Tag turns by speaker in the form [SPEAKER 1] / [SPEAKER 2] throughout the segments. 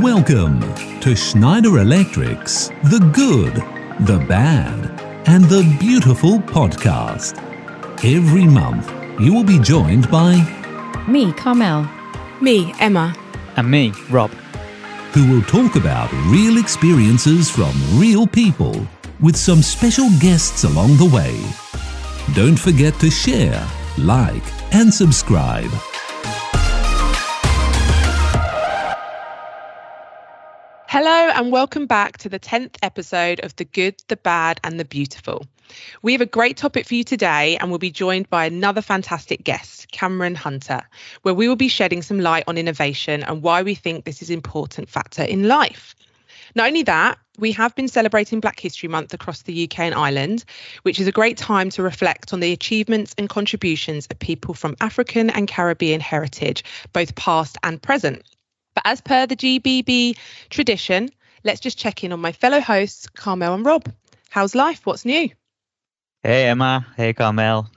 [SPEAKER 1] Welcome to Schneider Electric's The Good, The Bad, and The Beautiful podcast. Every month, you will be joined by
[SPEAKER 2] Me, Carmel.
[SPEAKER 3] Me, Emma.
[SPEAKER 4] And me, Rob.
[SPEAKER 1] who will talk about real experiences from real people with some special guests along the way. Don't forget to share, like, and subscribe.
[SPEAKER 3] Hello, and welcome back to the 10th episode of The Good, the Bad, and the Beautiful. We have a great topic for you today, and we'll be joined by another fantastic guest, Cameron Hunter, where we will be shedding some light on innovation and why we think this is an important factor in life. Not only that, we have been celebrating Black History Month across the UK and Ireland, which is a great time to reflect on the achievements and contributions of people from African and Caribbean heritage, both past and present. But as per the GBB tradition, let's just check in on my fellow hosts, Carmel and Rob. How's life? What's new?
[SPEAKER 4] Hey, Emma. Hey, Carmel.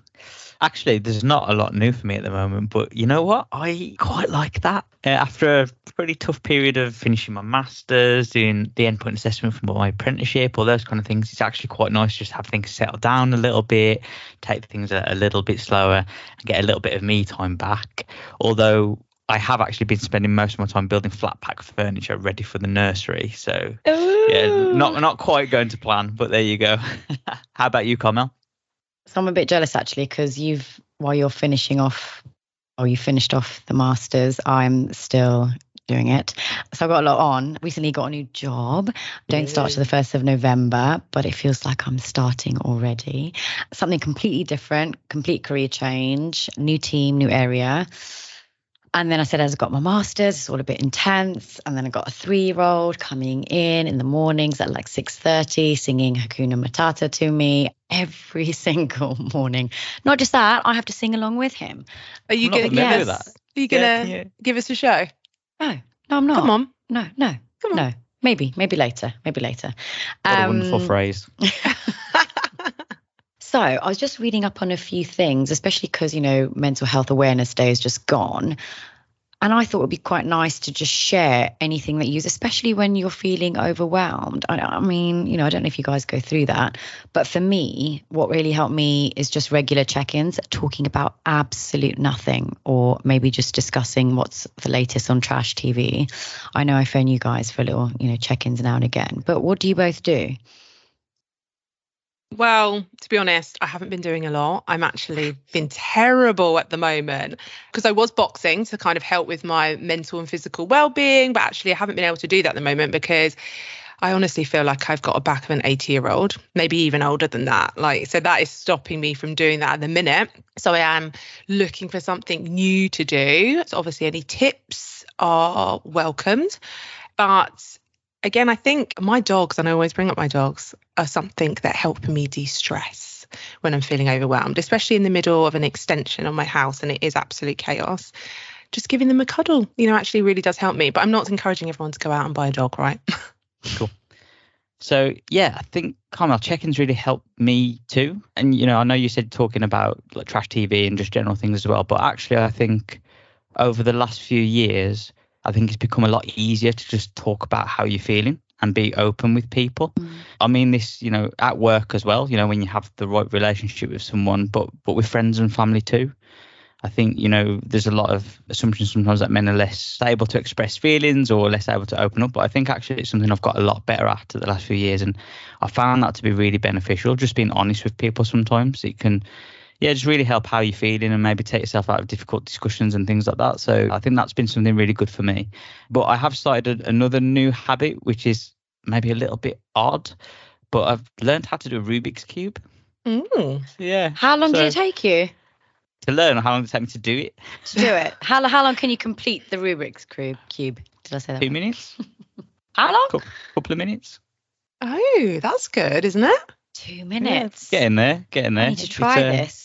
[SPEAKER 4] Actually, there's not a lot new for me at the moment, but you know what? I quite like that. Uh, after a pretty tough period of finishing my masters, doing the endpoint assessment for my apprenticeship, all those kind of things, it's actually quite nice just have things settle down a little bit, take things a, a little bit slower, and get a little bit of me time back. Although I have actually been spending most of my time building flat pack furniture ready for the nursery. So yeah, not not quite going to plan, but there you go. How about you, Carmel?
[SPEAKER 2] So I'm a bit jealous actually because you've, while you're finishing off, or you finished off the masters, I'm still doing it. So I've got a lot on. Recently got a new job. Don't start to the 1st of November, but it feels like I'm starting already. Something completely different, complete career change, new team, new area. And then I said, as I got my master's, it's all a bit intense. And then I got a three-year-old coming in in the mornings at like 6.30, singing Hakuna Matata to me every single morning. Not just that, I have to sing along with him.
[SPEAKER 3] Are you gonna
[SPEAKER 4] familiar
[SPEAKER 3] give us?
[SPEAKER 4] that.
[SPEAKER 3] Are you gonna
[SPEAKER 4] Yeah, yeah.
[SPEAKER 3] give us a show?
[SPEAKER 2] No, no, I'm not.
[SPEAKER 3] Come on,
[SPEAKER 2] No, no,
[SPEAKER 3] come on.
[SPEAKER 2] no. Maybe, maybe later, maybe later.
[SPEAKER 4] What a wonderful
[SPEAKER 2] Um,
[SPEAKER 4] phrase.
[SPEAKER 2] So I was just reading up on a few things, especially because, you know, Mental Health Awareness Day is just gone. And I thought it would be quite nice to just share anything that you use, especially when you're feeling overwhelmed. I, I mean, you know, I don't know if you guys go through that, but for me, what really helped me is just regular check ins, talking about absolute nothing, or maybe just discussing what's the latest on trash TV. I know I phone you guys for a little, you know, check ins now and again, but what do you both do?
[SPEAKER 3] Well, to be honest, I haven't been doing a lot. I'm actually been terrible at the moment because I was boxing to kind of help with my mental and physical well-being, but actually I haven't been able to do that at the moment because I honestly feel like I've got a back of an 80-year-old, maybe even older than that. Like so that is stopping me from doing that at the minute. So I am looking for something new to do. So obviously any tips are welcomed. But again, I think my dogs, and I always bring up my dogs, are something that help me de stress when I'm feeling overwhelmed, especially in the middle of an extension on my house and it is absolute chaos. Just giving them a cuddle, you know, actually really does help me. But I'm not encouraging everyone to go out and buy a dog, right? Cool.
[SPEAKER 4] So yeah, I think Carmel check-ins really helped me too. And you know, I know you said talking about like trash TV and just general things as well, but actually, I think over the last few years, I think it's become a lot easier to just talk about how you're feeling and be open with people. Mm. I mean this, you know, at work as well. You know, when you have the right relationship with someone, but but with friends and family too. I think you know there's a lot of assumptions sometimes that men are less able to express feelings or less able to open up. But I think actually it's something I've got a lot better at the last few years, and I found that to be really beneficial. Just being honest with people sometimes it can, yeah, just really help how you're feeling and maybe take yourself out of difficult discussions and things like that. So I think that's been something really good for me. But I have started another new habit, which is maybe a little bit odd, but I've learned how to do a Rubik's cube.
[SPEAKER 3] Mm.
[SPEAKER 4] Yeah.
[SPEAKER 2] How long
[SPEAKER 4] So-
[SPEAKER 2] did it take you
[SPEAKER 4] To learn how long did it take me to do it?
[SPEAKER 2] to do it? How, how long can you complete the Rubik's cube? Cube? Did I say that?
[SPEAKER 4] Two
[SPEAKER 2] right?
[SPEAKER 4] minutes,
[SPEAKER 2] How long?
[SPEAKER 4] Cool. couple of minutes.
[SPEAKER 3] Oh, that's good, isn't it?
[SPEAKER 2] Two minutes.
[SPEAKER 4] Get in there, get in there.
[SPEAKER 2] I need to
[SPEAKER 4] It's,
[SPEAKER 2] try
[SPEAKER 4] uh,
[SPEAKER 2] this.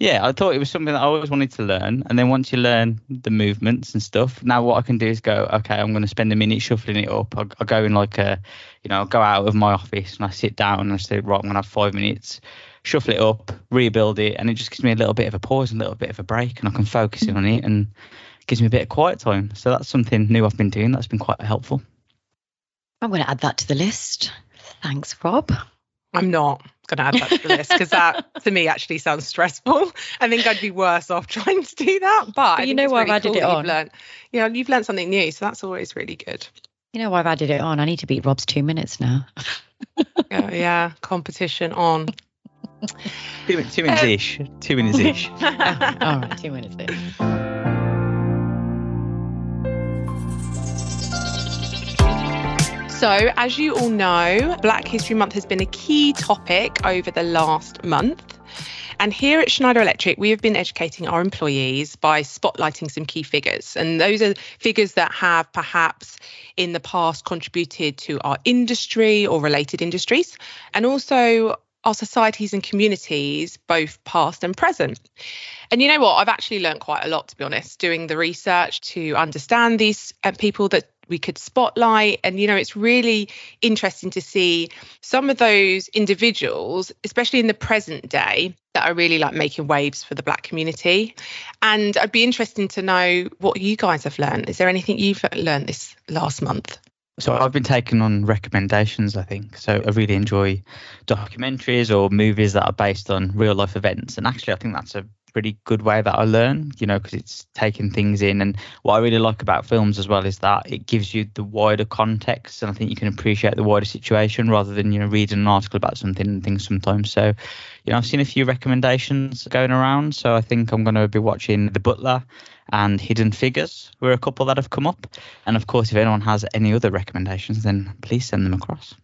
[SPEAKER 4] Yeah, I thought it was something that I always wanted to learn. And then once you learn the movements and stuff, now what I can do is go, okay, I'm going to spend a minute shuffling it up. I, I go in like a, you know, I'll go out of my office and I sit down and I say, right, I'm going to have five minutes, shuffle it up, rebuild it. And it just gives me a little bit of a pause and a little bit of a break and I can focus in on it and gives me a bit of quiet time. So that's something new I've been doing. That's been quite helpful.
[SPEAKER 2] I'm going to add that to the list. Thanks, Rob.
[SPEAKER 3] I'm not going to add that to the list because that to me actually sounds stressful. I think I'd be worse off trying to do that. But,
[SPEAKER 2] but you know why really I've added cool it on.
[SPEAKER 3] You've learned, you know, you've learned something new, so that's always really good.
[SPEAKER 2] You know why I've added it on? I need to beat Rob's two minutes now.
[SPEAKER 3] oh, yeah, competition on.
[SPEAKER 4] two, two minutes um, ish. Two minutes ish.
[SPEAKER 2] All right, two minutes ish.
[SPEAKER 3] So, as you all know, Black History Month has been a key topic over the last month. And here at Schneider Electric, we have been educating our employees by spotlighting some key figures. And those are figures that have perhaps in the past contributed to our industry or related industries, and also our societies and communities, both past and present. And you know what? I've actually learned quite a lot, to be honest, doing the research to understand these uh, people that we could spotlight. And, you know, it's really interesting to see some of those individuals, especially in the present day, that are really like making waves for the black community. And I'd be interested to know what you guys have learned. Is there anything you've learned this last month?
[SPEAKER 4] So I've been taking on recommendations, I think. So I really enjoy documentaries or movies that are based on real life events. And actually, I think that's a pretty good way that I learn, you know, because it's taking things in. And what I really like about films as well is that it gives you the wider context, and I think you can appreciate the wider situation rather than you know reading an article about something and things sometimes. So, you know, I've seen a few recommendations going around, so I think I'm going to be watching The Butler and Hidden Figures were a couple that have come up. And of course, if anyone has any other recommendations, then please send them across.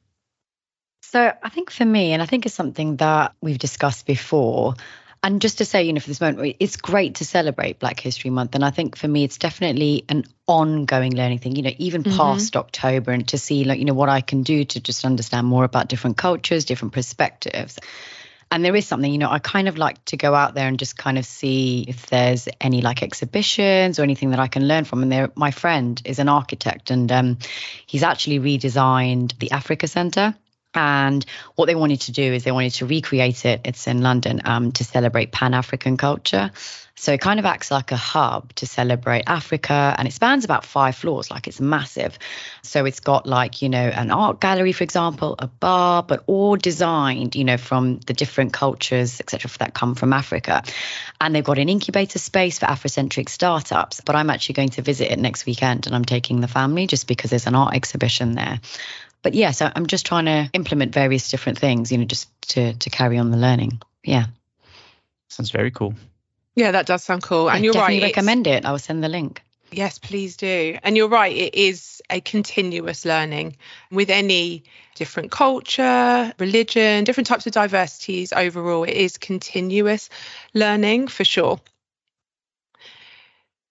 [SPEAKER 2] So I think for me, and I think it's something that we've discussed before, and just to say, you know, for this moment, it's great to celebrate Black History Month. And I think for me, it's definitely an ongoing learning thing, you know, even mm-hmm. past October and to see, like, you know, what I can do to just understand more about different cultures, different perspectives. And there is something, you know, I kind of like to go out there and just kind of see if there's any like exhibitions or anything that I can learn from. And there, my friend is an architect and um, he's actually redesigned the Africa Centre. And what they wanted to do is they wanted to recreate it. It's in London um, to celebrate Pan African culture. So it kind of acts like a hub to celebrate Africa and it spans about five floors, like it's massive. So it's got like, you know, an art gallery, for example, a bar, but all designed, you know, from the different cultures, etc., that come from Africa. And they've got an incubator space for Afrocentric startups. But I'm actually going to visit it next weekend and I'm taking the family just because there's an art exhibition there but yeah, so I'm just trying to implement various different things, you know, just to to carry on the learning. Yeah.
[SPEAKER 4] Sounds very cool.
[SPEAKER 3] Yeah, that does sound cool. And I you're
[SPEAKER 2] definitely
[SPEAKER 3] right.
[SPEAKER 2] recommend it. I will send the link.
[SPEAKER 3] Yes, please do. And you're right, it is a continuous learning with any different culture, religion, different types of diversities overall. It is continuous learning for sure.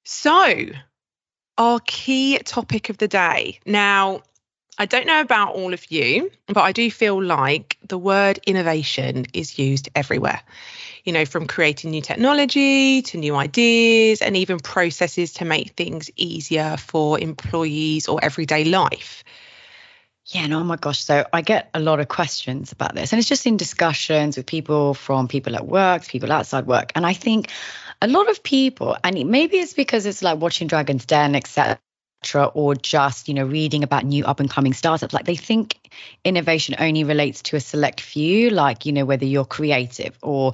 [SPEAKER 3] So, our key topic of the day. Now, I don't know about all of you, but I do feel like the word innovation is used everywhere. You know, from creating new technology to new ideas and even processes to make things easier for employees or everyday life.
[SPEAKER 2] Yeah, no, oh my gosh. So I get a lot of questions about this, and it's just in discussions with people from people at work, people outside work. And I think a lot of people, and maybe it's because it's like watching Dragon's Den, etc or just you know reading about new up and coming startups like they think innovation only relates to a select few like you know whether you're creative or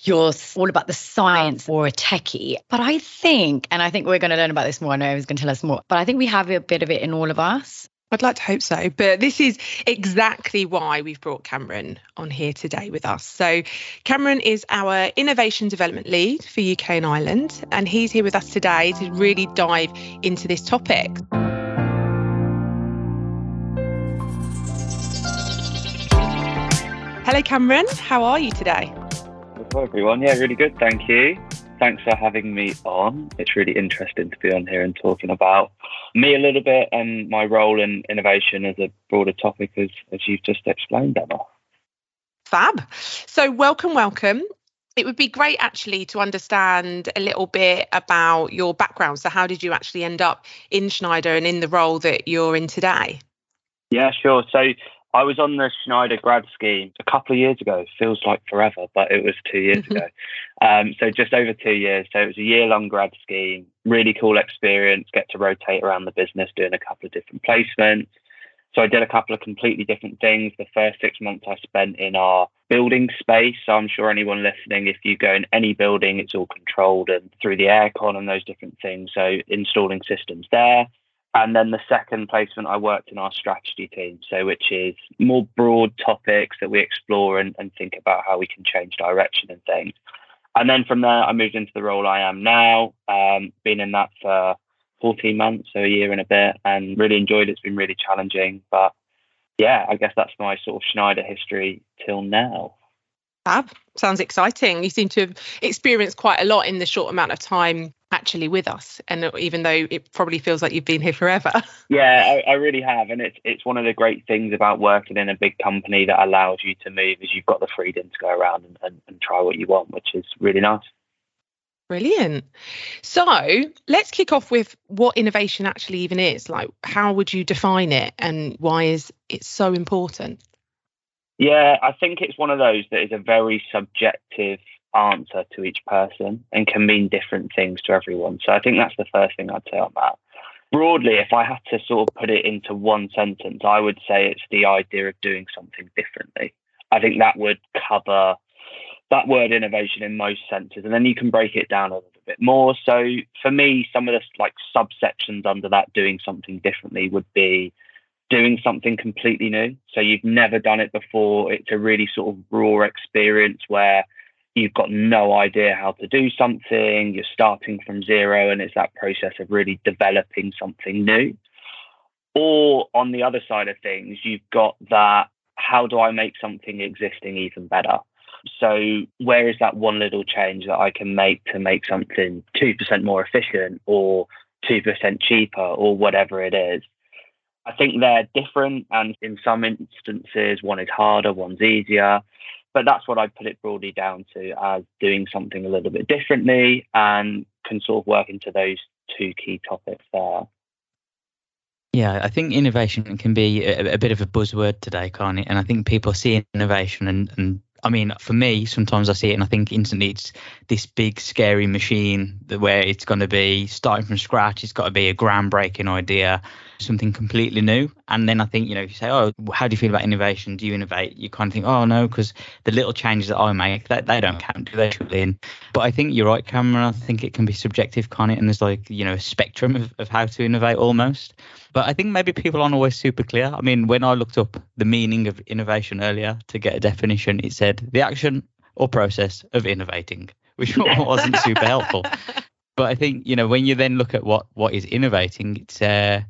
[SPEAKER 2] you're all about the science or a techie. But i think and i think we're going to learn about this more i know i was going to tell us more but i think we have a bit of it in all of us
[SPEAKER 3] I'd like to hope so. But this is exactly why we've brought Cameron on here today with us. So, Cameron is our Innovation Development Lead for UK and Ireland, and he's here with us today to really dive into this topic. Hello, Cameron. How are you today?
[SPEAKER 5] Hello, everyone. Yeah, really good. Thank you thanks for having me on. It's really interesting to be on here and talking about me a little bit and my role in innovation as a broader topic, as, as you've just explained, Emma.
[SPEAKER 3] Fab. So, welcome, welcome. It would be great actually to understand a little bit about your background. So, how did you actually end up in Schneider and in the role that you're in today?
[SPEAKER 5] Yeah, sure. So, I was on the Schneider grad scheme a couple of years ago. Feels like forever, but it was two years ago. Um, so just over two years. So it was a year long grad scheme. Really cool experience. Get to rotate around the business, doing a couple of different placements. So I did a couple of completely different things. The first six months I spent in our building space. So I'm sure anyone listening, if you go in any building, it's all controlled and through the aircon and those different things. So installing systems there. And then the second placement, I worked in our strategy team, so which is more broad topics that we explore and, and think about how we can change direction and things. And then from there, I moved into the role I am now. Um, been in that for 14 months, so a year and a bit, and really enjoyed it. It's been really challenging, but yeah, I guess that's my sort of Schneider history till now.
[SPEAKER 3] Fab. Sounds exciting. You seem to have experienced quite a lot in the short amount of time actually with us. And even though it probably feels like you've been here forever.
[SPEAKER 5] Yeah, I, I, really have. And it's it's one of the great things about working in a big company that allows you to move is you've got the freedom to go around and, and, and try what you want, which is really nice.
[SPEAKER 3] Brilliant. So let's kick off with what innovation actually even is. Like, how would you define it and why is it so important?
[SPEAKER 5] Yeah, I think it's one of those that is a very subjective answer to each person and can mean different things to everyone. So I think that's the first thing I'd say on that. Broadly, if I had to sort of put it into one sentence, I would say it's the idea of doing something differently. I think that would cover that word innovation in most senses. And then you can break it down a little bit more. So for me, some of the like subsections under that doing something differently would be doing something completely new. So you've never done it before. It's a really sort of raw experience where you've got no idea how to do something. You're starting from zero, and it's that process of really developing something new. Or on the other side of things, you've got that how do I make something existing even better? So, where is that one little change that I can make to make something 2% more efficient or 2% cheaper or whatever it is? I think they're different, and in some instances, one is harder, one's easier. But that's what I put it broadly down to as doing something a little bit differently and can sort of work into those two key topics there.
[SPEAKER 4] Yeah, I think innovation can be a, a, bit of a buzzword today, can't it? And I think people see innovation and, and I mean, for me, sometimes I see it and I think instantly it's this big, scary machine where it's going to be starting from scratch. It's got to be a groundbreaking idea, something completely new. And then I think, you know, if you say, oh, how do you feel about innovation? Do you innovate? You kind of think, oh, no, because the little changes that I make, they, they don't count, do they, Julian? But I think you're right, Cameron. I think it can be subjective, can't it? And there's like, you know, a spectrum of, of how to innovate almost. But I think maybe people aren't always super clear. I mean, when I looked up the meaning of innovation earlier to get a definition, it said the action or process of innovating, which wasn't super helpful. But I think you know when you then look at what what is innovating, it's uh,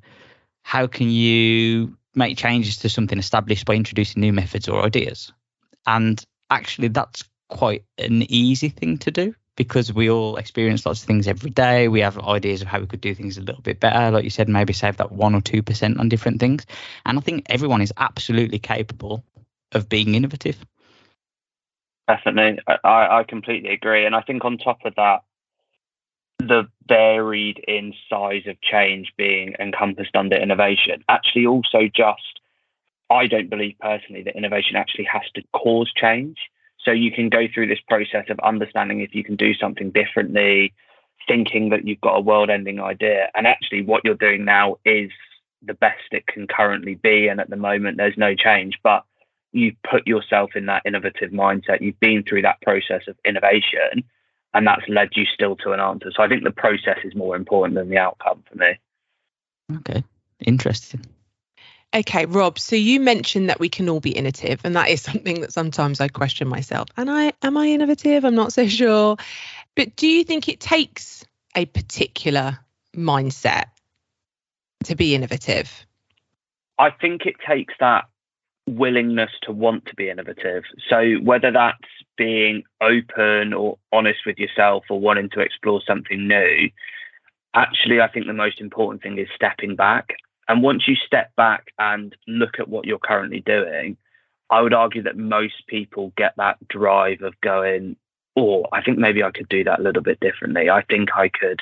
[SPEAKER 4] how can you make changes to something established by introducing new methods or ideas, and actually that's quite an easy thing to do because we all experience lots of things every day. We have ideas of how we could do things a little bit better. Like you said, maybe save that one or two percent on different things. And I think everyone is absolutely capable of being innovative.
[SPEAKER 5] Definitely. I, I completely agree. And I think on top of that, the varied in size of change being encompassed under innovation actually also just I don't believe personally that innovation actually has to cause change. So you can go through this process of understanding if you can do something differently, thinking that you've got a world ending idea. And actually, what you're doing now is the best it can currently be. And at the moment, there's no change. But you put yourself in that innovative mindset. You've been through that process of innovation, and that's led you still to an answer. So I think the process is more important than the outcome for me.
[SPEAKER 4] Okay, interesting.
[SPEAKER 3] Okay, Rob. So you mentioned that we can all be innovative, and that is something that sometimes I question myself. And I am I innovative? I'm not so sure. But do you think it takes a particular mindset to be innovative?
[SPEAKER 5] I think it takes that willingness to want to be innovative. So whether that's being open or honest with yourself or wanting to explore something new, actually I think the most important thing is stepping back and once you step back and look at what you're currently doing, I would argue that most people get that drive of going, oh, I think maybe I could do that a little bit differently. I think I could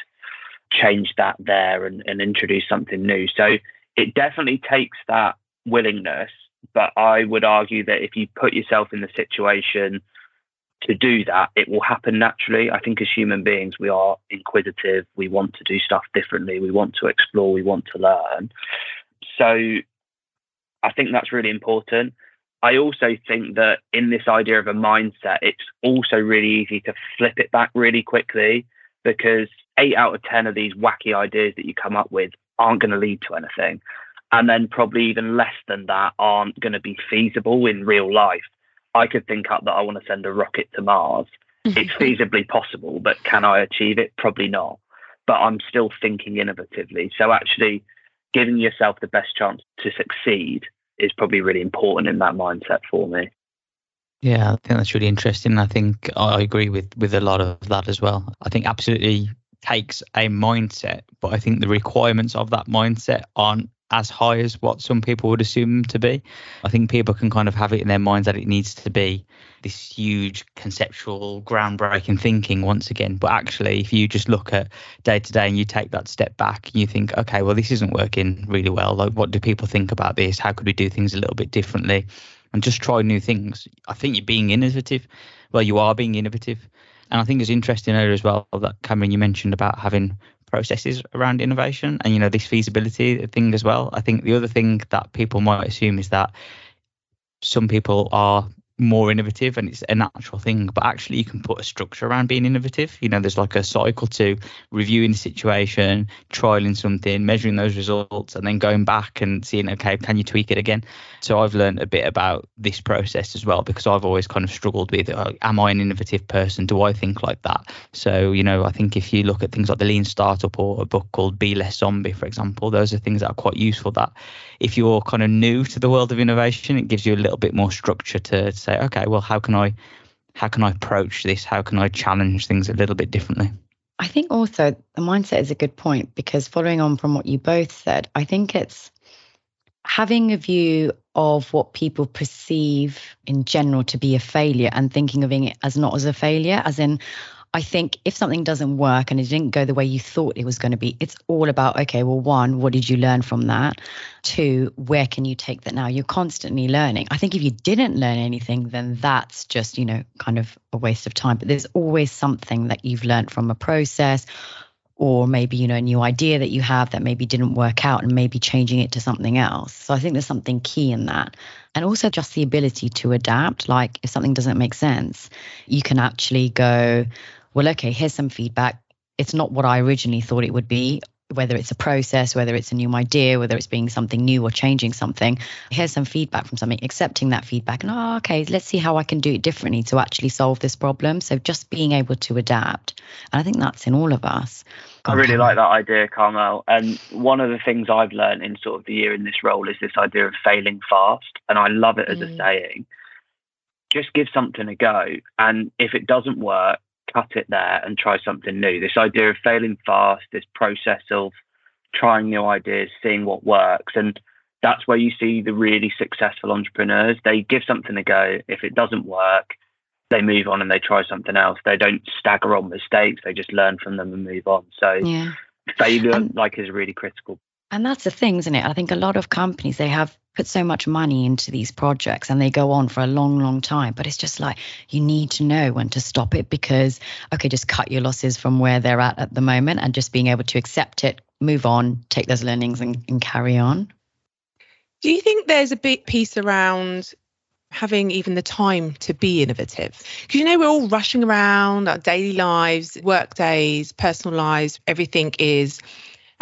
[SPEAKER 5] change that there and, and introduce something new. So it definitely takes that willingness, But I would argue that if you put yourself in the situation to do that, it will happen naturally. I think as human beings, we are inquisitive. We want to do stuff differently. We want to explore. We want to learn. So I think that's really important. I also think that in this idea of a mindset, it's also really easy to flip it back really quickly because eight out of 10 of these wacky ideas that you come up with aren't going to lead to anything. And then probably even less than that aren't going to be feasible in real life. I could think up that I want to send a rocket to Mars. Mm-hmm. it's feasibly possible, but can I achieve it? Probably not. But I'm still thinking innovatively. So actually, giving yourself the best chance to succeed is probably really important in that mindset for me.
[SPEAKER 4] Yeah, I think that's really interesting. I think I agree with with a lot of that as well. I think absolutely takes a mindset, but I think the requirements of that mindset aren't as high as what some people would assume to be. I think people can kind of have it in their minds that it needs to be this huge conceptual, groundbreaking thinking once again. But actually, if you just look at day to day and you take that step back and you think, okay, well, this isn't working really well. Like, what do people think about this? How could we do things a little bit differently? And just try new things. I think you're being innovative. Well, you are being innovative. And I think it's interesting there as well that Cameron, you mentioned about having processes around innovation and you know this feasibility thing as well. I think the other thing that people might assume is that some people are more innovative and it's a natural thing but actually you can put a structure around being innovative. You know there's like a cycle to reviewing the situation trialing something measuring those results and then going back and seeing okay can you tweak it again? So i've learned a bit about this process as well because i've always kind of struggled with uh, am i an innovative person? Do i think like that? So you know i think if you look at things like the lean startup or a book called be less zombie for example those are things that are quite useful that if you're kind of new to the world of innovation it gives you a little bit more structure to say say, okay, well, how can I how can I approach this? How can I challenge things a little bit differently?
[SPEAKER 2] I think also the mindset is a good point because following on from what you both said, I think it's having a view of what people perceive in general to be a failure and thinking of it as not as a failure, as in, I think if something doesn't work and it didn't go the way you thought it was going to be, it's all about, okay, well, one, what did you learn from that? Two, where can you take that now? You're constantly learning. I think if you didn't learn anything, then that's just, you know, kind of a waste of time. But there's always something that you've learned from a process or maybe you know a new idea that you have that maybe didn't work out and maybe changing it to something else so i think there's something key in that and also just the ability to adapt like if something doesn't make sense you can actually go well, okay, here's some feedback. It's not what I originally thought it would be, whether it's a process, whether it's a new idea, whether it's being something new or changing something. Here's some feedback from something, accepting that feedback, and oh, okay, let's see how I can do it differently to actually solve this problem. So just being able to adapt. And I think that's in all of us.
[SPEAKER 5] I really like that idea, Carmel. And one of the things I've learned in sort of the year in this role is this idea of failing fast. And I love it as mm. a saying. Just give something a go. And if it doesn't work, cut it there and try something new. This idea of failing fast, this process of trying new ideas, seeing what works. And that's where you see the really successful entrepreneurs. They give something a go. If it doesn't work, they move on and they try something else. They don't stagger on mistakes. They just learn from them and move on. So yeah. failure um, like is really critical.
[SPEAKER 2] And that's the thing, isn't it? I think a lot of companies they have put so much money into these projects and they go on for a long, long time. But it's just like you need to know when to stop it because, okay, just cut your losses from where they're at at the moment and just being able to accept it, move on, take those learnings and, and carry on.
[SPEAKER 3] Do you think there's a big piece around having even the time to be innovative because you know we're all rushing around our daily lives work days personal lives everything is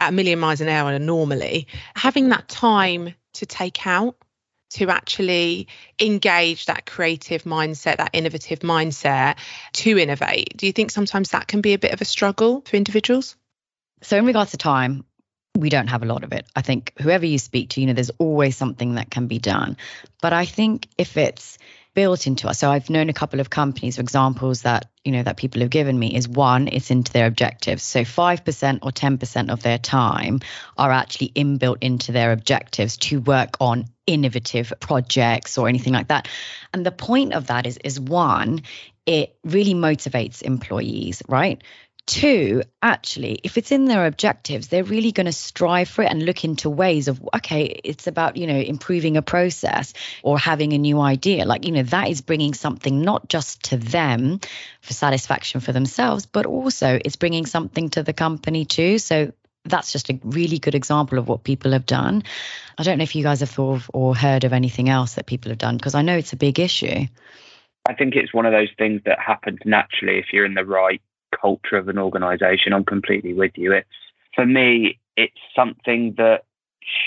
[SPEAKER 3] at a million miles an hour normally having that time to take out to actually engage that creative mindset, that innovative mindset to innovate? Do you think sometimes that can be a bit of a struggle for individuals?
[SPEAKER 2] So, in regards to time, we don't have a lot of it. I think whoever you speak to, you know, there's always something that can be done. But I think if it's built into us. So I've known a couple of companies, for examples that you know that people have given me is one, it's into their objectives. So five percent or ten percent of their time are actually inbuilt into their objectives to work on innovative projects or anything like that. And the point of that is is one, it really motivates employees, right? Two, actually, if it's in their objectives, they're really going to strive for it and look into ways of, okay, it's about, you know, improving a process or having a new idea. Like, you know, that is bringing something not just to them for satisfaction for themselves, but also it's bringing something to the company too. So that's just a really good example of what people have done. I don't know if you guys have thought of or heard of anything else that people have done because I know it's a big issue.
[SPEAKER 5] I think it's one of those things that happens naturally if you're in the right culture of an organization. I'm completely with you. It's for me, it's something that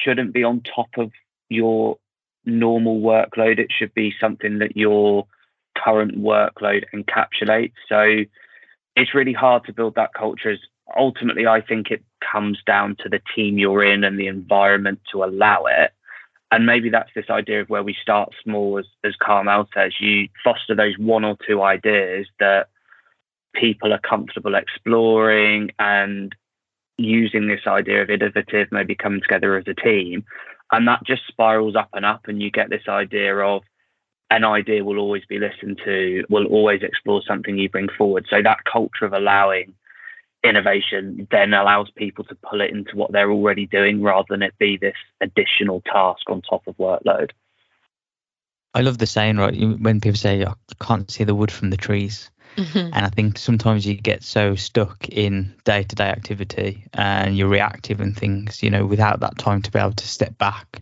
[SPEAKER 5] shouldn't be on top of your normal workload. It should be something that your current workload encapsulates. So it's really hard to build that culture. As ultimately, I think it comes down to the team you're in and the environment to allow it. And maybe that's this idea of where we start small, as, as Carmel says, you foster those one or two ideas that people are comfortable exploring and using this idea of innovative, maybe coming together as a team. And that just spirals up and up, and you get this idea of an idea will always be listened to, will always explore something you bring forward. So that culture of allowing innovation then allows people to pull it into what they're already doing rather than it be this additional task on top of workload.
[SPEAKER 4] I love the saying, right? When people say, oh, I can't see the wood from the trees. Mm-hmm. And I think sometimes you get so stuck in day to day activity and you're reactive and things, you know, without that time to be able to step back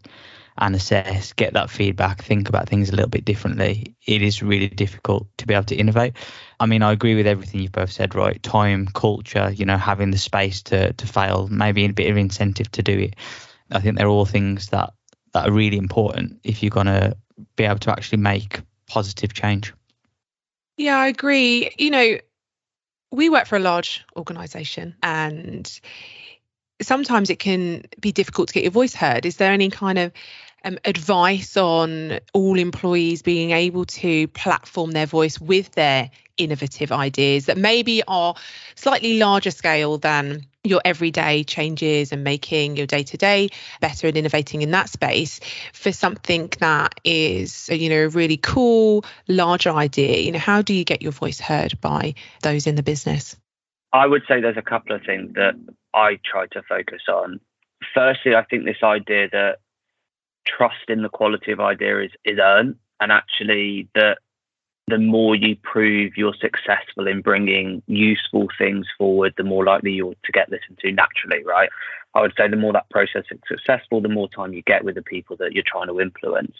[SPEAKER 4] and assess, get that feedback, think about things a little bit differently, it is really difficult to be able to innovate. I mean, I agree with everything you've both said, right? Time, culture, you know, having the space to to fail, maybe a bit of incentive to do it. I think they're all things that that are really important if you're gonna be able to actually make positive change.
[SPEAKER 3] Yeah, I agree. You know, we work for a large organization and sometimes it can be difficult to get your voice heard. Is there any kind of um, advice on all employees being able to platform their voice with their innovative ideas that maybe are slightly larger scale than your everyday changes and making your day to day better and innovating in that space for something that is you know a really cool larger idea. You know how do you get your voice heard by those in the business?
[SPEAKER 5] I would say there's a couple of things that i try to focus on. Firstly i think this idea that trust in the quality of idea is is earned and actually that the more you prove you're successful in bringing useful things forward, the more likely you're to get listened to naturally, right? I would say the more that process is successful, the more time you get with the people that you're trying to influence.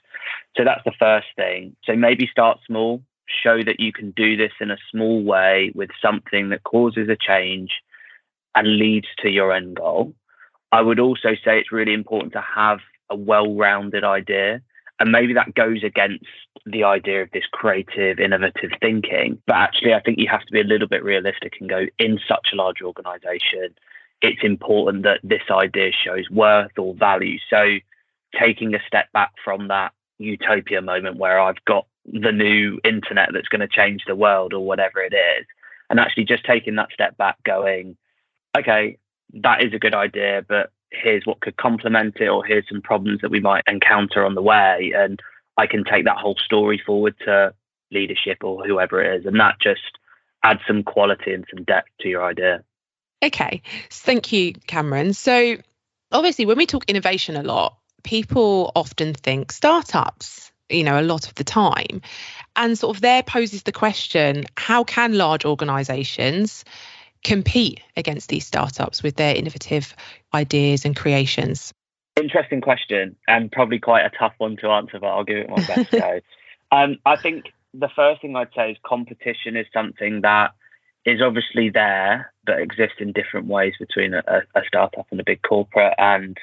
[SPEAKER 5] So that's the first thing. So maybe start small, show that you can do this in a small way with something that causes a change and leads to your end goal. I would also say it's really important to have a well rounded idea and maybe that goes against the idea of this creative, innovative thinking. But actually, I think you have to be a little bit realistic and go in such a large organization, it's important that this idea shows worth or value. So, taking a step back from that utopia moment where I've got the new internet that's going to change the world or whatever it is, and actually just taking that step back, going, okay, that is a good idea, but here's what could complement it, or here's some problems that we might encounter on the way. And I can take that whole story forward to leadership or whoever it is. And that just adds some quality and some depth to your idea.
[SPEAKER 3] Okay. Thank you, Cameron. So, obviously, when we talk innovation a lot, people often think startups, you know, a lot of the time. And sort of there poses the question how can large organizations compete against these startups with their innovative ideas and creations?
[SPEAKER 5] Interesting question, and probably quite a tough one to answer, but I'll give it my best go. Um, I think the first thing I'd say is competition is something that is obviously there, but exists in different ways between a, a startup and a big corporate. And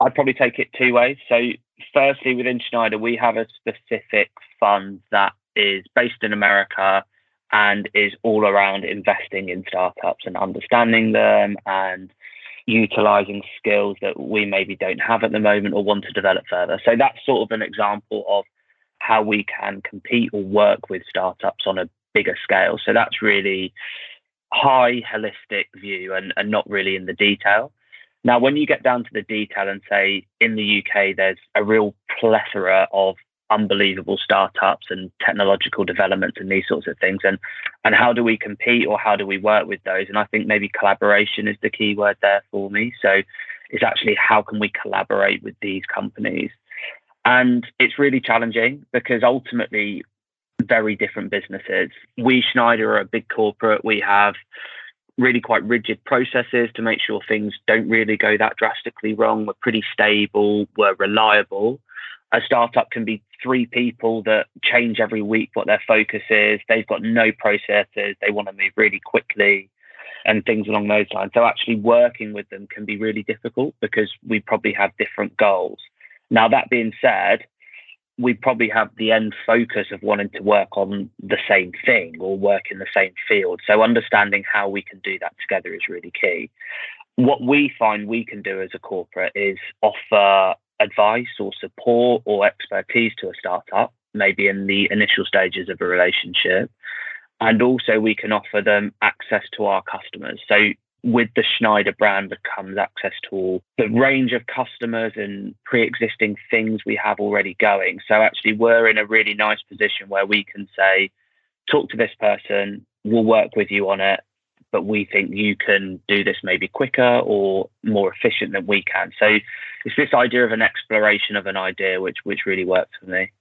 [SPEAKER 5] I'd probably take it two ways. So, firstly, within Schneider, we have a specific fund that is based in America and is all around investing in startups and understanding them and utilizing skills that we maybe don't have at the moment or want to develop further. So that's sort of an example of how we can compete or work with startups on a bigger scale. So that's really high holistic view and, and not really in the detail. Now, when you get down to the detail and say in the UK, there's a real plethora of unbelievable startups and technological developments and these sorts of things. And and how do we compete or how do we work with those? And i think maybe collaboration is the key word there for me. So it's actually how can we collaborate with these companies? And it's really challenging because ultimately very different businesses. We schneider are a big corporate. We have really quite rigid processes to make sure things don't really go that drastically wrong. We're pretty stable, we're reliable. A startup can be three people that change every week what their focus is. They've got no processes, they want to move really quickly and things along those lines. So actually working with them can be really difficult because we probably have different goals. Now that being said, we probably have the end focus of wanting to work on the same thing or work in the same field. So understanding how we can do that together is really key. What we find we can do as a corporate is offer advice or support or expertise to a startup, maybe in the initial stages of a relationship. And also we can offer them access to our customers. So with the Schneider brand comes access to all the range of customers and pre-existing things we have already going. So actually we're in a really nice position where we can say, talk to this person, we'll work with you on it, but we think you can do this maybe quicker or more efficient than we can. So it's this idea of an exploration of an idea which which really works for me.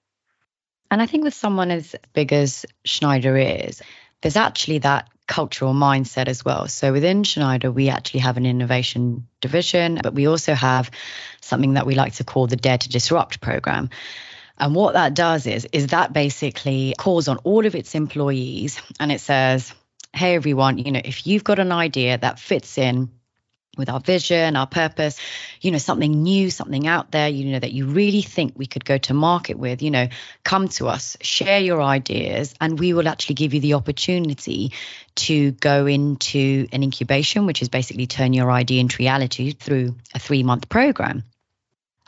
[SPEAKER 2] And I think with someone as big as Schneider is, there's actually that cultural mindset as well. So within Schneider, we actually have an innovation division, but we also have something that we like to call the Dare to Disrupt program. And what that does is, is that basically calls on all of its employees and it says, hey, everyone, you know, if you've got an idea that fits in with our vision, our purpose, you know, something new, something out there, you know, that you really think we could go to market with, you know, come to us, share your ideas, and we will actually give you the opportunity to go into an incubation, which is basically turn your idea into reality through a three month program.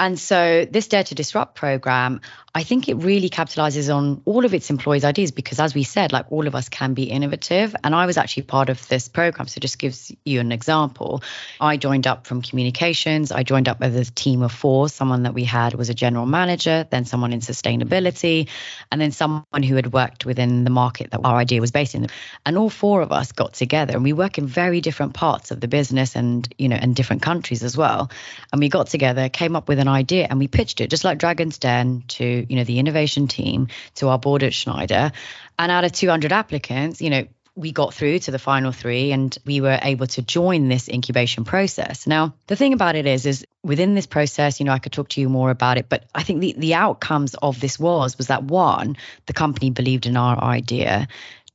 [SPEAKER 2] And so this Dare to Disrupt program, I think it really capitalizes on all of its employees' ideas because, as we said, like all of us can be innovative. And I was actually part of this program. So, just gives you an example. I joined up from communications. I joined up with a team of four. Someone that we had was a general manager, then someone in sustainability, and then someone who had worked within the market that our idea was based in. And all four of us got together and we work in very different parts of the business and, you know, in different countries as well. And we got together, came up with an idea and we pitched it just like Dragon's Den to, you know, the innovation team, to our board at Schneider. And out of 200 applicants, you know, we got through to the final three and we were able to join this incubation process. Now, the thing about it is, is within this process, you know, I could talk to you more about it, but I think the, the outcomes of this was, was that one, the company believed in our idea.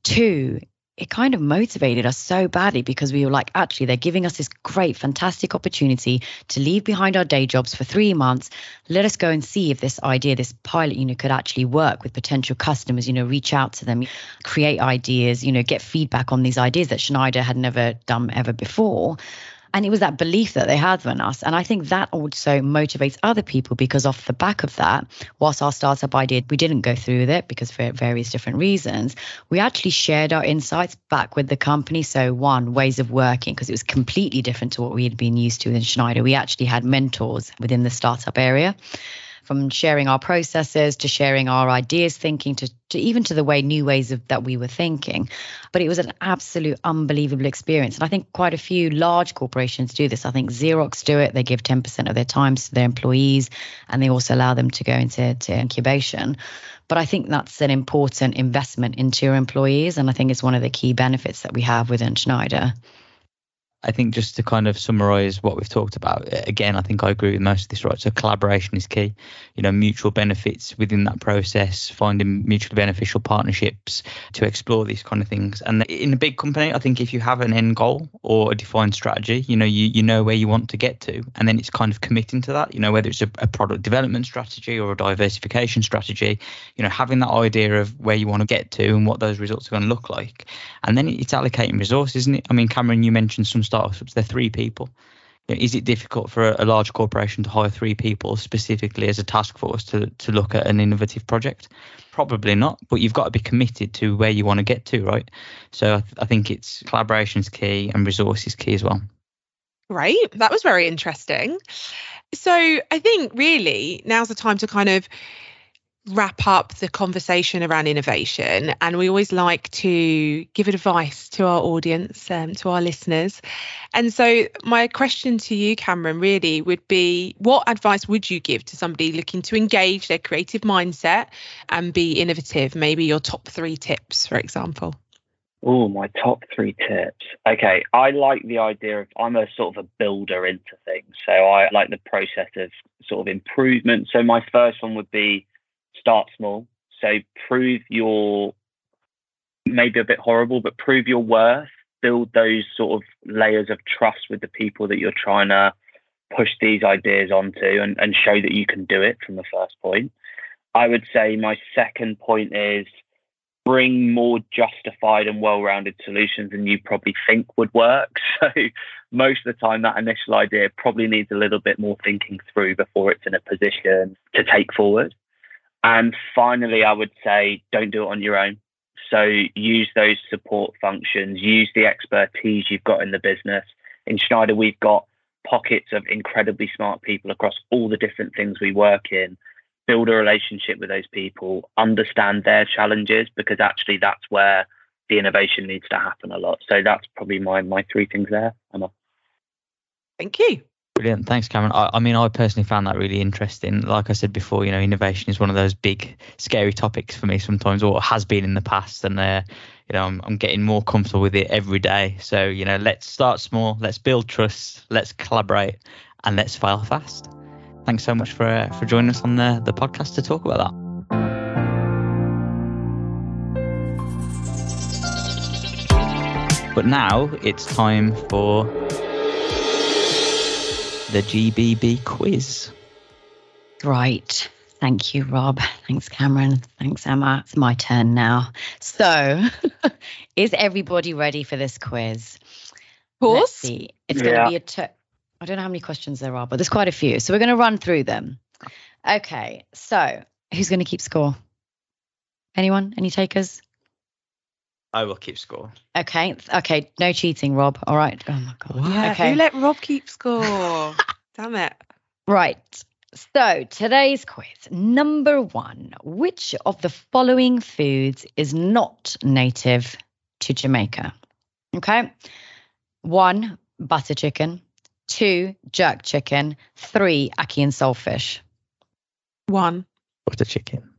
[SPEAKER 2] Two, it kind of motivated us so badly because we were like, actually, they're giving us this great, fantastic opportunity to leave behind our day jobs for three months. Let us go and see if this idea, this pilot, unit could actually work with potential customers, you know, reach out to them, create ideas, you know, get feedback on these ideas that Schneider had never done ever before. And it was that belief that they had in us. And I think that also motivates other people because off the back of that, whilst our startup idea, we didn't go through with it because for various different reasons, we actually shared our insights back with the company. So one, ways of working, because it was completely different to what we had been used to in Schneider. We actually had mentors within the startup area from sharing our processes to sharing our ideas thinking to, to even to the way new ways of that we were thinking but it was an absolute unbelievable experience and i think quite a few large corporations do this i think xerox do it they give 10% of their times to their employees and they also allow them to go into to incubation but I think that's an important investment into your employees. And I think it's one of the key benefits that we have within Schneider.
[SPEAKER 4] I think just to kind of summarize what we've talked about, again, I think I agree with most of this, right? So collaboration is key, you know, mutual benefits within that process, finding mutually beneficial partnerships to explore these kind of things. And in a big company, I think if you have an end goal or a defined strategy, you know, you, you know where you want to get to, and then it's kind of committing to that, you know, whether it's a, a product development strategy or a diversification strategy, you know, having that idea of where you want to get to and what those results are going to look like. And then it's allocating resources, isn't it? I mean, Cameron, you mentioned some startups, they're three people. You know, is it difficult for a, a, large corporation to hire three people specifically as a task force to, to look at an innovative project? Probably not, but you've got to be committed to where you want to get to, right? So I, th- I think it's collaboration is key and resources key as well.
[SPEAKER 3] Right. That was very interesting. So I think really now's the time to kind of wrap up the conversation around innovation and we always like to give advice to our audience um, to our listeners and so my question to you cameron really would be what advice would you give to somebody looking to engage their creative mindset and be innovative maybe your top three tips for example
[SPEAKER 5] Oh, my top three tips. Okay, I like the idea of I'm a sort of a builder into things. So I like the process of sort of improvement. So my first one would be start small. So prove your maybe a bit horrible, but prove your worth. Build those sort of layers of trust with the people that you're trying to push these ideas onto and, and show that you can do it from the first point. I would say my second point is bring more justified and well-rounded solutions than you probably think would work. So most of the time that initial idea probably needs a little bit more thinking through before it's in a position to take forward. And finally, I would say don't do it on your own. So use those support functions, use the expertise you've got in the business. In Schneider, we've got pockets of incredibly smart people across all the different things we work in build a relationship with those people, understand their challenges, because actually that's where the innovation needs to happen a lot. So that's probably my my three things there. Emma.
[SPEAKER 3] Thank you.
[SPEAKER 4] Brilliant. Thanks, Cameron. I, I, mean, I personally found that really interesting. Like I said before, you know, innovation is one of those big, scary topics for me sometimes, or has been in the past. And, uh, you know, I'm, I'm getting more comfortable with it every day. So, you know, let's start small, let's build trust, let's collaborate, and let's fail fast thanks so much for uh, for joining us on the the podcast to talk about that. But now it's time for the GBB quiz.
[SPEAKER 2] Right. Thank you, Rob. Thanks, Cameron. Thanks, Emma. It's my turn now. So, is everybody ready for this quiz?
[SPEAKER 3] Of course.
[SPEAKER 2] Let's see. It's yeah. going to be a t- I don't know how many questions there are, but there's quite a few. So we're going to run through them. Okay. So who's going to keep score? Anyone? Any takers?
[SPEAKER 4] I will keep score.
[SPEAKER 2] Okay. Okay. No cheating, Rob. All right. Oh my god.
[SPEAKER 3] Yeah.
[SPEAKER 2] Okay.
[SPEAKER 3] Who let Rob keep score? Damn it.
[SPEAKER 2] Right. So today's quiz. Number one. Which of the following foods is not native to Jamaica? Okay. One, butter chicken two jerk chicken, three ackee and saltfish.
[SPEAKER 3] One.
[SPEAKER 4] Butter chicken.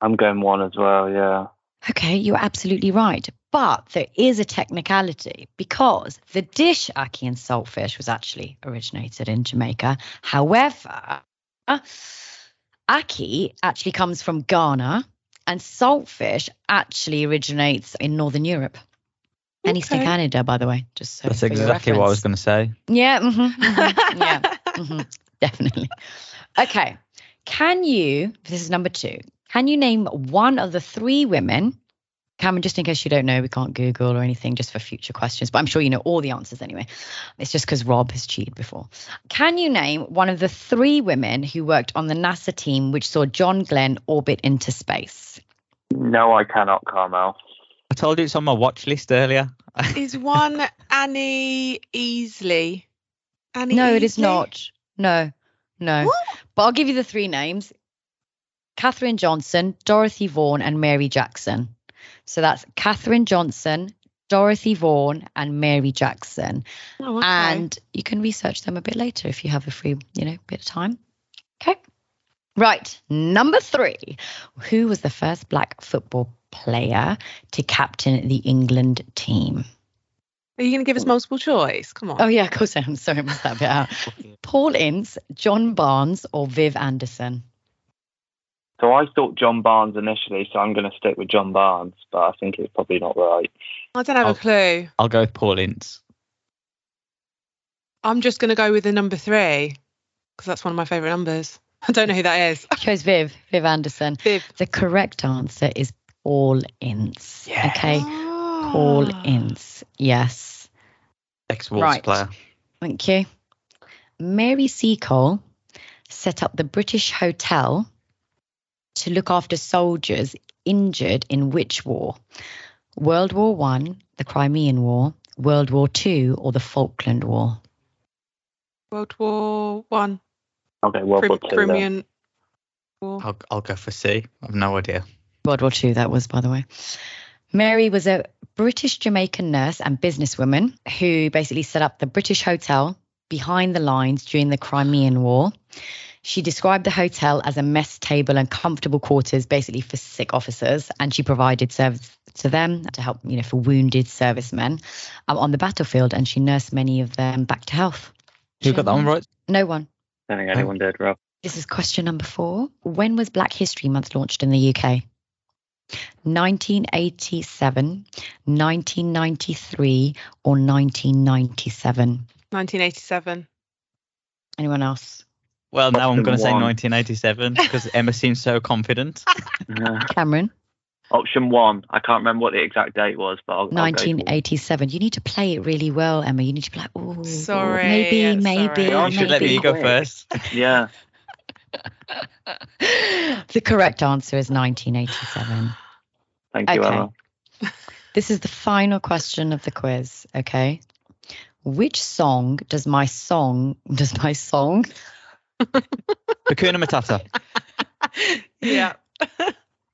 [SPEAKER 5] I'm going one as well, yeah.
[SPEAKER 2] Okay, you're absolutely right. But there is a technicality because the dish ackee and saltfish was actually originated in Jamaica. However, ackee actually comes from Ghana and saltfish actually originates in Northern Europe. And okay. Eastern Canada, by the way. Just so
[SPEAKER 4] that's exactly what I was going to say.
[SPEAKER 2] Yeah, mm-hmm, mm-hmm, yeah, mm-hmm, definitely. Okay, can you? This is number two. Can you name one of the three women? Cameron, just in case you don't know, we can't Google or anything, just for future questions. But I'm sure you know all the answers anyway. It's just because Rob has cheated before. Can you name one of the three women who worked on the NASA team which saw John Glenn orbit into space?
[SPEAKER 5] No, I cannot, Carmel.
[SPEAKER 4] I told you it's on my watch list earlier.
[SPEAKER 3] is one Annie Easley?
[SPEAKER 2] Annie no, Easley? it is not. No, no. What? But I'll give you the three names Katherine Johnson, Dorothy Vaughan, and Mary Jackson. So that's Katherine Johnson, Dorothy Vaughan, and Mary Jackson. Oh, okay. And you can research them a bit later if you have a free, you know, bit of time. Okay. Right. Number three. Who was the first black football player to captain the England team?
[SPEAKER 3] Are you going to give us multiple choice? Come on.
[SPEAKER 2] Oh, yeah, of course I am. Sorry, I missed that bit out. Paul Ince, John Barnes, or Viv Anderson?
[SPEAKER 5] So I thought John Barnes initially, so I'm going to stick with John Barnes, but I think it's probably not right.
[SPEAKER 3] I don't have
[SPEAKER 4] I'll,
[SPEAKER 3] a clue.
[SPEAKER 4] I'll go with Paul Ince.
[SPEAKER 3] I'm just going to go with the number three because that's one of my favourite numbers. I don't know who that is.
[SPEAKER 2] I Chose Viv, Viv Anderson.
[SPEAKER 3] Viv.
[SPEAKER 2] The correct answer is Paul Ince. Yeah. Okay. Oh. Paul Ince. Yes.
[SPEAKER 4] Ex Wolves right. player.
[SPEAKER 2] Thank you. Mary Seacole set up the British Hotel to look after soldiers injured in which war? World War One, the Crimean War, World War Two, or the Falkland War?
[SPEAKER 3] World War One.
[SPEAKER 5] Okay, World War Two.
[SPEAKER 3] Crimean.
[SPEAKER 4] I'll, I'll go for C. I've no idea.
[SPEAKER 2] World War Two. that was, by the way. Mary was a British Jamaican nurse and businesswoman who basically set up the British Hotel behind the lines during the Crimean War. She described the hotel as a mess table and comfortable quarters, basically for sick officers, and she provided service to them to help, you know, for wounded servicemen um, on the battlefield, and she nursed many of them back to health.
[SPEAKER 4] Who got that one right?
[SPEAKER 2] No one.
[SPEAKER 5] I don't think anyone did, Rob.
[SPEAKER 2] This is question number four. When was Black History Month launched in the UK? 1987, 1993, or 1997?
[SPEAKER 3] 1987.
[SPEAKER 2] Anyone else?
[SPEAKER 4] Well, now I'm going to say 1987 because Emma seems so confident.
[SPEAKER 5] Yeah.
[SPEAKER 2] Cameron?
[SPEAKER 5] Option one. I can't remember what the exact date was, but I'll, I'll go
[SPEAKER 2] 1987. You need to play it really well, Emma. You need to be like, oh,
[SPEAKER 3] Sorry,
[SPEAKER 2] maybe,
[SPEAKER 3] I'm
[SPEAKER 2] maybe,
[SPEAKER 3] sorry.
[SPEAKER 4] You should let
[SPEAKER 2] maybe.
[SPEAKER 4] me go first.
[SPEAKER 5] Yeah.
[SPEAKER 2] the correct answer is 1987.
[SPEAKER 5] Thank you,
[SPEAKER 2] Okay.
[SPEAKER 5] Emma.
[SPEAKER 2] This is the final question of the quiz. Okay. Which song does my song does my song
[SPEAKER 4] Hakuna Matata.
[SPEAKER 3] Yeah.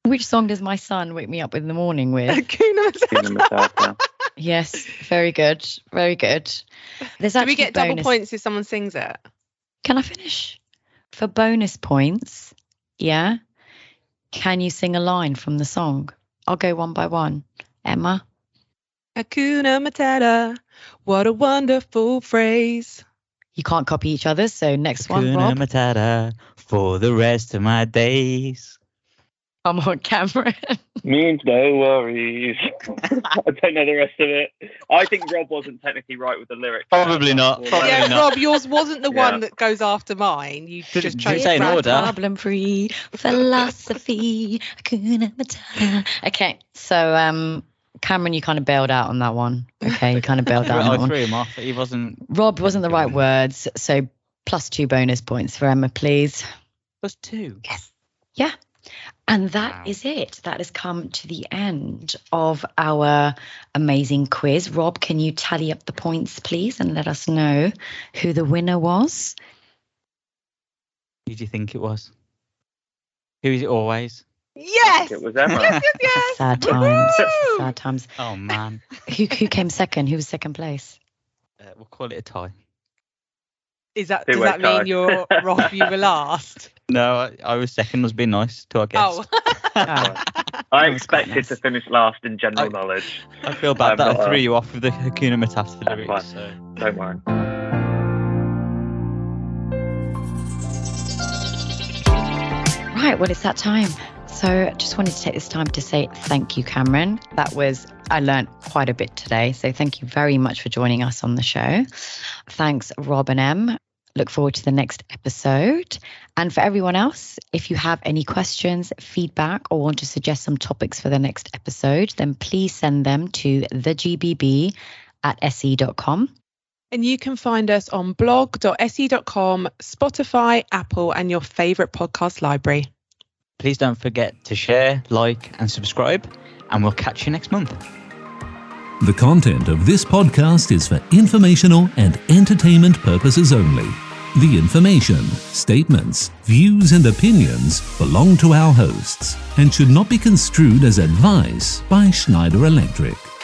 [SPEAKER 2] which song does my son wake me up in the morning with?
[SPEAKER 3] Hakuna
[SPEAKER 5] Hakuna
[SPEAKER 3] Matata.
[SPEAKER 5] Matata.
[SPEAKER 2] yes, very good, very good. There's
[SPEAKER 3] Do we get double points if someone sings it?
[SPEAKER 2] Can I finish? For bonus points, yeah. Can you sing a line from the song? I'll go one by one. Emma,
[SPEAKER 3] Hakuna Matata. What a wonderful phrase.
[SPEAKER 2] You can't copy each other, so next one,
[SPEAKER 4] Hakuna
[SPEAKER 2] Rob.
[SPEAKER 4] Matata for the rest of my days.
[SPEAKER 2] Come on, Cameron.
[SPEAKER 5] Means no worries. I don't know the rest of it. I think Rob wasn't technically right with the lyrics.
[SPEAKER 4] Probably not, probably
[SPEAKER 3] yeah,
[SPEAKER 4] not.
[SPEAKER 3] Rob, yours wasn't the
[SPEAKER 5] Yeah.
[SPEAKER 3] one that goes after mine. You
[SPEAKER 4] Did-
[SPEAKER 3] just
[SPEAKER 4] did you
[SPEAKER 3] chose
[SPEAKER 4] say in
[SPEAKER 3] Brad
[SPEAKER 4] order?
[SPEAKER 2] Problem free philosophy. Hakuna Matata. Okay, so um, Cameron, you kind of bailed out on that one. Okay, you kind of bailed out on that
[SPEAKER 4] I
[SPEAKER 2] one.
[SPEAKER 4] threw him off. He wasn't.
[SPEAKER 2] Rob wasn't the right words, so plus two bonus points for Emma, please.
[SPEAKER 4] Two.
[SPEAKER 3] Yes.
[SPEAKER 2] Yeah. And that
[SPEAKER 4] Wow.
[SPEAKER 2] is it. That has come to the end of our amazing quiz. Rob, can you tally up the points, please, and let us know who the winner was?
[SPEAKER 4] Who do you think it was? Who is it always?
[SPEAKER 3] Yes.
[SPEAKER 5] It was Emma.
[SPEAKER 3] Yes, yes, yes.
[SPEAKER 2] Sad times.
[SPEAKER 3] Woohoo!
[SPEAKER 2] Sad times.
[SPEAKER 4] Oh man.
[SPEAKER 2] Who, who came second? Who was second place?
[SPEAKER 4] Uh, we'll call it a tie.
[SPEAKER 3] Is that does
[SPEAKER 5] Two-way
[SPEAKER 3] that mean
[SPEAKER 5] tie.
[SPEAKER 3] you're Rob? You were last.
[SPEAKER 4] No, I, I was second. Was being nice to our guest.
[SPEAKER 3] Oh.
[SPEAKER 2] Oh,
[SPEAKER 5] I
[SPEAKER 2] That was quite
[SPEAKER 5] expected
[SPEAKER 2] nice.
[SPEAKER 5] to finish last in general
[SPEAKER 4] I-
[SPEAKER 5] knowledge.
[SPEAKER 4] I feel bad
[SPEAKER 5] I'm
[SPEAKER 4] that
[SPEAKER 5] not,
[SPEAKER 4] I threw
[SPEAKER 5] uh,
[SPEAKER 4] you off with the Hakuna Matata
[SPEAKER 5] That's
[SPEAKER 4] lyrics.
[SPEAKER 5] fine.
[SPEAKER 4] So.
[SPEAKER 5] Don't worry.
[SPEAKER 2] Right, well, it's that time. So, just wanted to take this time to say thank you, Cameron. That was, I learned quite a bit today. So, thank you very much for joining us on the show. Thanks, Rob and Em. Look forward to the next episode. And for everyone else, if you have any questions, feedback, or want to suggest some topics for the next episode, then please send them to thegbb at se.com.
[SPEAKER 3] And you can find us on blog.se.com, Spotify, Apple, and your favourite podcast library.
[SPEAKER 4] Please don't forget to share, like, and subscribe. And we'll catch you next month.
[SPEAKER 1] The content of this podcast is for informational and entertainment purposes only. The information, statements, views, and opinions belong to our hosts and should not be construed as advice by Schneider Electric.